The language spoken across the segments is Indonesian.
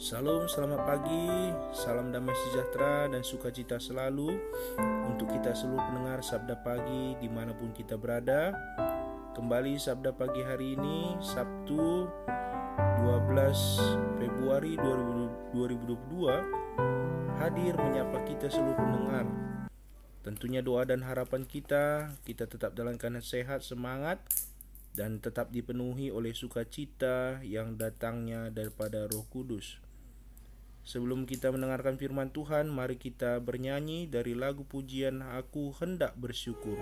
Salam, selamat pagi, salam damai sejahtera dan sukacita selalu untuk kita seluruh pendengar Sabda Pagi di mana pun kita berada. Kembali Sabda Pagi hari ini, Sabtu 12 Februari 2022, hadir menyapa kita seluruh pendengar. Tentunya doa dan harapan kita, kita tetap dalam keadaan sehat, semangat, dan tetap dipenuhi oleh sukacita yang datangnya daripada Roh Kudus. Sebelum kita mendengarkan firman Tuhan, mari kita bernyanyi dari lagu pujian Aku Hendak Bersyukur.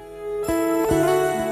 Aku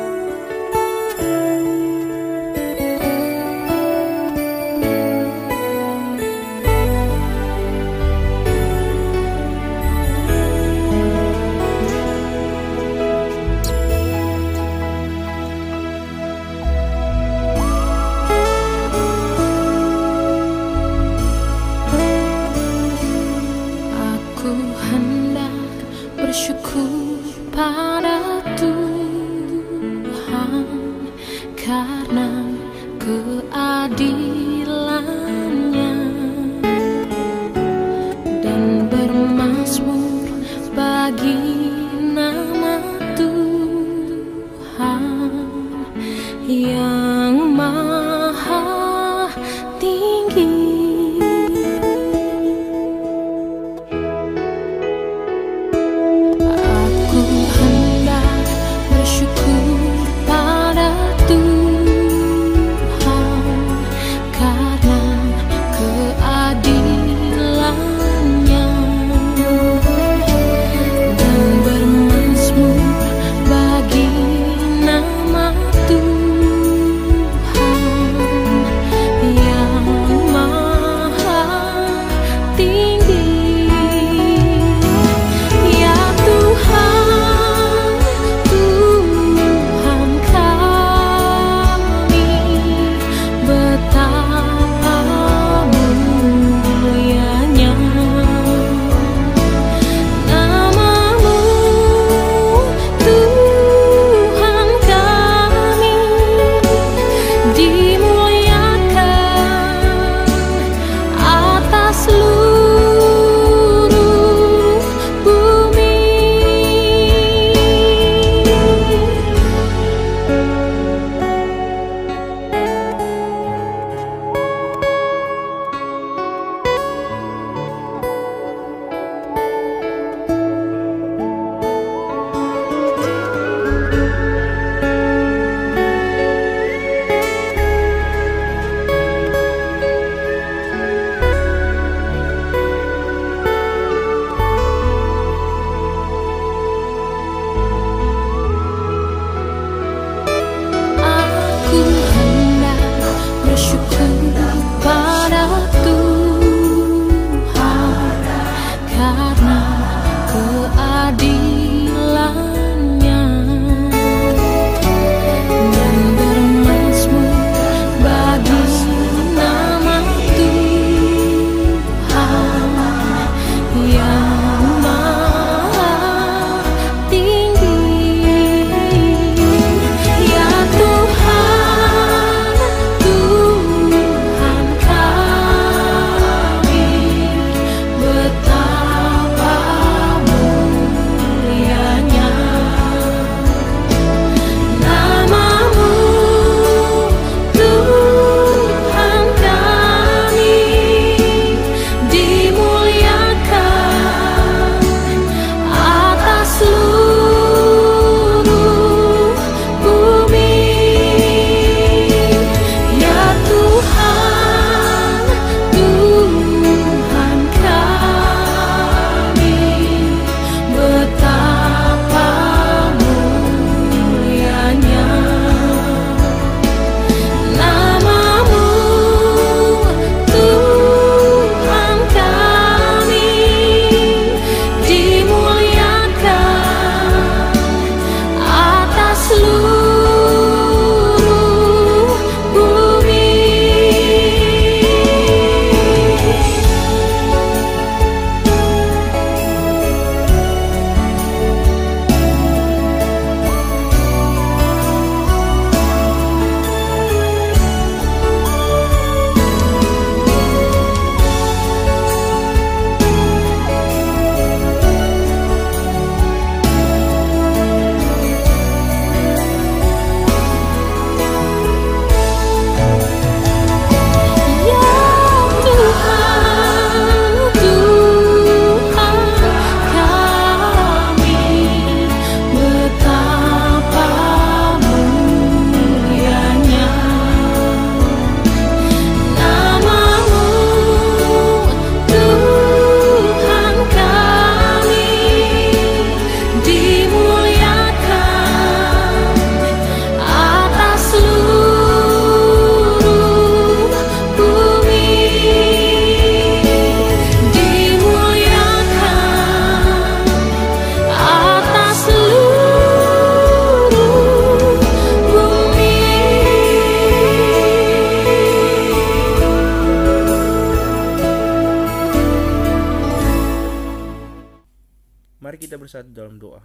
bersatu dalam doa.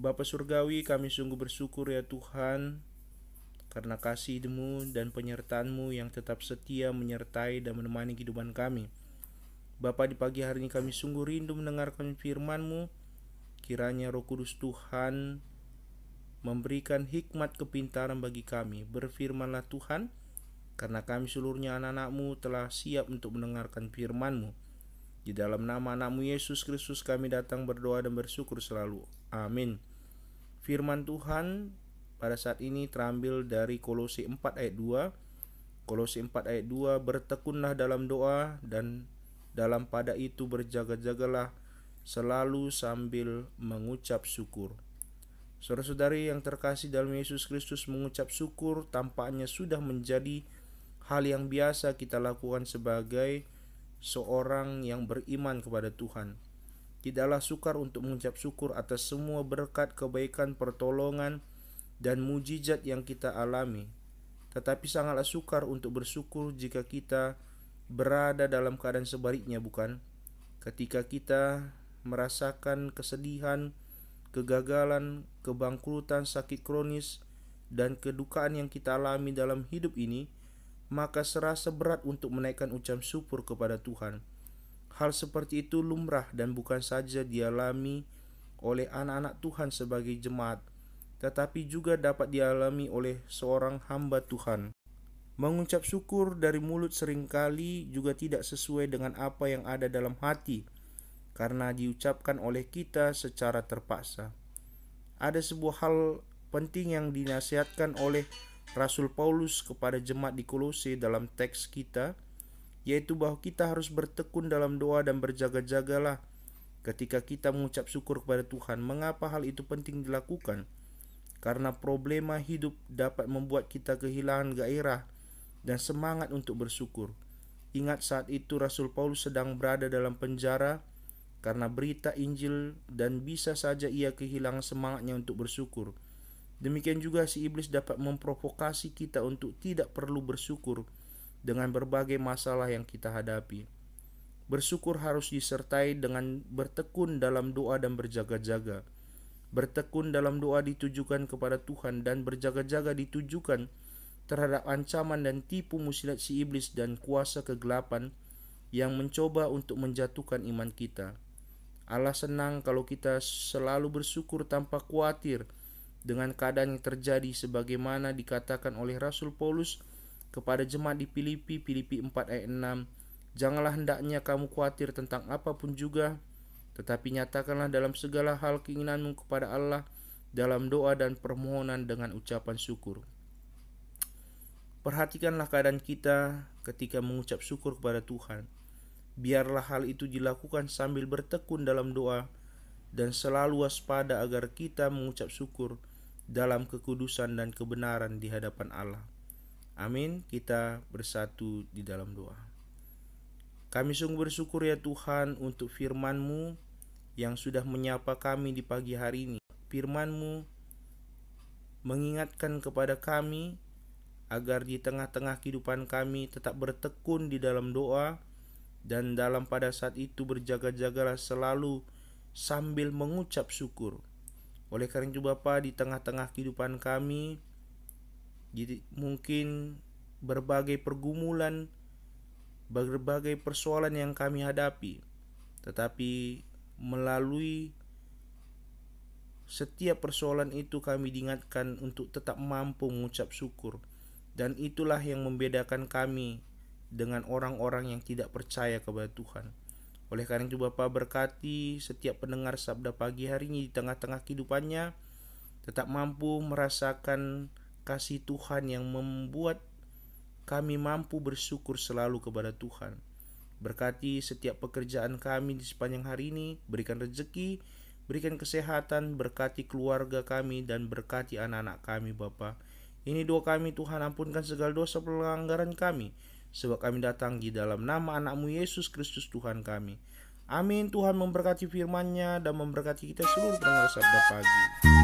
Bapa Surgawi, kami sungguh bersyukur ya Tuhan karena kasih-Mu dan penyertaan-Mu yang tetap setia menyertai dan menemani kehidupan kami. Bapa di pagi hari ini kami sungguh rindu mendengarkan firman-Mu. Kiranya Roh Kudus Tuhan memberikan hikmat kepintaran bagi kami. Berfirmanlah Tuhan, karena kami seluruhnya anak-anakmu telah siap untuk mendengarkan firman-Mu. Di dalam nama anakmu Yesus Kristus kami datang berdoa dan bersyukur selalu. Amin. Firman Tuhan pada saat ini terambil dari Kolose 4 ayat 2. Kolose 4 ayat 2 bertekunlah dalam doa dan dalam pada itu berjaga-jagalah selalu sambil mengucap syukur. Saudara-saudari yang terkasih dalam Yesus Kristus mengucap syukur tampaknya sudah menjadi hal yang biasa kita lakukan sebagai seorang yang beriman kepada Tuhan. Tidaklah sukar untuk mengucap syukur atas semua berkat, kebaikan, pertolongan, dan mujizat yang kita alami. Tetapi sangatlah sukar untuk bersyukur jika kita berada dalam keadaan sebaliknya, bukan? Ketika kita merasakan kesedihan, kegagalan, kebangkrutan, sakit kronis, dan kedukaan yang kita alami dalam hidup ini, maka serasa berat untuk menaikkan ucapan syukur kepada Tuhan. Hal seperti itu lumrah dan bukan saja dialami oleh anak-anak Tuhan sebagai jemaat, tetapi juga dapat dialami oleh seorang hamba Tuhan. Mengucap syukur dari mulut sering kali juga tidak sesuai dengan apa yang ada dalam hati, karena diucapkan oleh kita secara terpaksa. Ada sebuah hal penting yang dinasihatkan oleh Rasul Paulus kepada jemaat di Kolose dalam teks kita, yaitu bahwa kita harus bertekun dalam doa dan berjaga-jagalah ketika kita mengucap syukur kepada Tuhan. Mengapa hal itu penting dilakukan? Karena problema hidup dapat membuat kita kehilangan gairah dan semangat untuk bersyukur. Ingat saat itu Rasul Paulus sedang berada dalam penjara karena berita Injil dan bisa saja ia kehilangan semangatnya untuk bersyukur. Demikian juga si iblis dapat memprovokasi kita untuk tidak perlu bersyukur dengan berbagai masalah yang kita hadapi. Bersyukur harus disertai dengan bertekun dalam doa dan berjaga-jaga. Bertekun dalam doa ditujukan kepada Tuhan dan berjaga-jaga ditujukan terhadap ancaman dan tipu muslihat si iblis dan kuasa kegelapan yang mencoba untuk menjatuhkan iman kita. Allah senang kalau kita selalu bersyukur tanpa khawatir dengan keadaan yang terjadi sebagaimana dikatakan oleh Rasul Paulus kepada jemaat di Filipi, Filipi 4 ayat 6. Janganlah hendaknya kamu khawatir tentang apa pun juga, tetapi nyatakanlah dalam segala hal keinginanmu kepada Allah dalam doa dan permohonan dengan ucapan syukur. Perhatikanlah keadaan kita ketika mengucap syukur kepada Tuhan. Biarlah hal itu dilakukan sambil bertekun dalam doa dan selalu waspada agar kita mengucap syukur dalam kekudusan dan kebenaran di hadapan Allah. Amin. Kita bersatu di dalam doa. Kami sungguh bersyukur ya Tuhan untuk firman-Mu yang sudah menyapa kami di pagi hari ini. Firman-Mu mengingatkan kepada kami agar di tengah-tengah kehidupan kami tetap bertekun di dalam doa dan dalam pada saat itu berjaga-jagalah selalu sambil mengucap syukur oleh karena itu Bapa di tengah-tengah kehidupan kami jadi mungkin berbagai pergumulan berbagai persoalan yang kami hadapi tetapi melalui setiap persoalan itu kami diingatkan untuk tetap mampu mengucap syukur dan itulah yang membedakan kami dengan orang-orang yang tidak percaya kepada Tuhan. Oleh karena itu Bapak berkati setiap pendengar sabda pagi hari ini di tengah-tengah kehidupannya tetap mampu merasakan kasih Tuhan yang membuat kami mampu bersyukur selalu kepada Tuhan. Berkati setiap pekerjaan kami di sepanjang hari ini, berikan rezeki, berikan kesehatan, berkati keluarga kami dan berkati anak-anak kami Bapak. Ini doa kami Tuhan ampunkan segala dosa pelanggaran kami sebab kami datang di dalam nama anakmu Yesus Kristus Tuhan kami. Amin. Tuhan memberkati firman-Nya dan memberkati kita seluruh pendengar sabda pagi.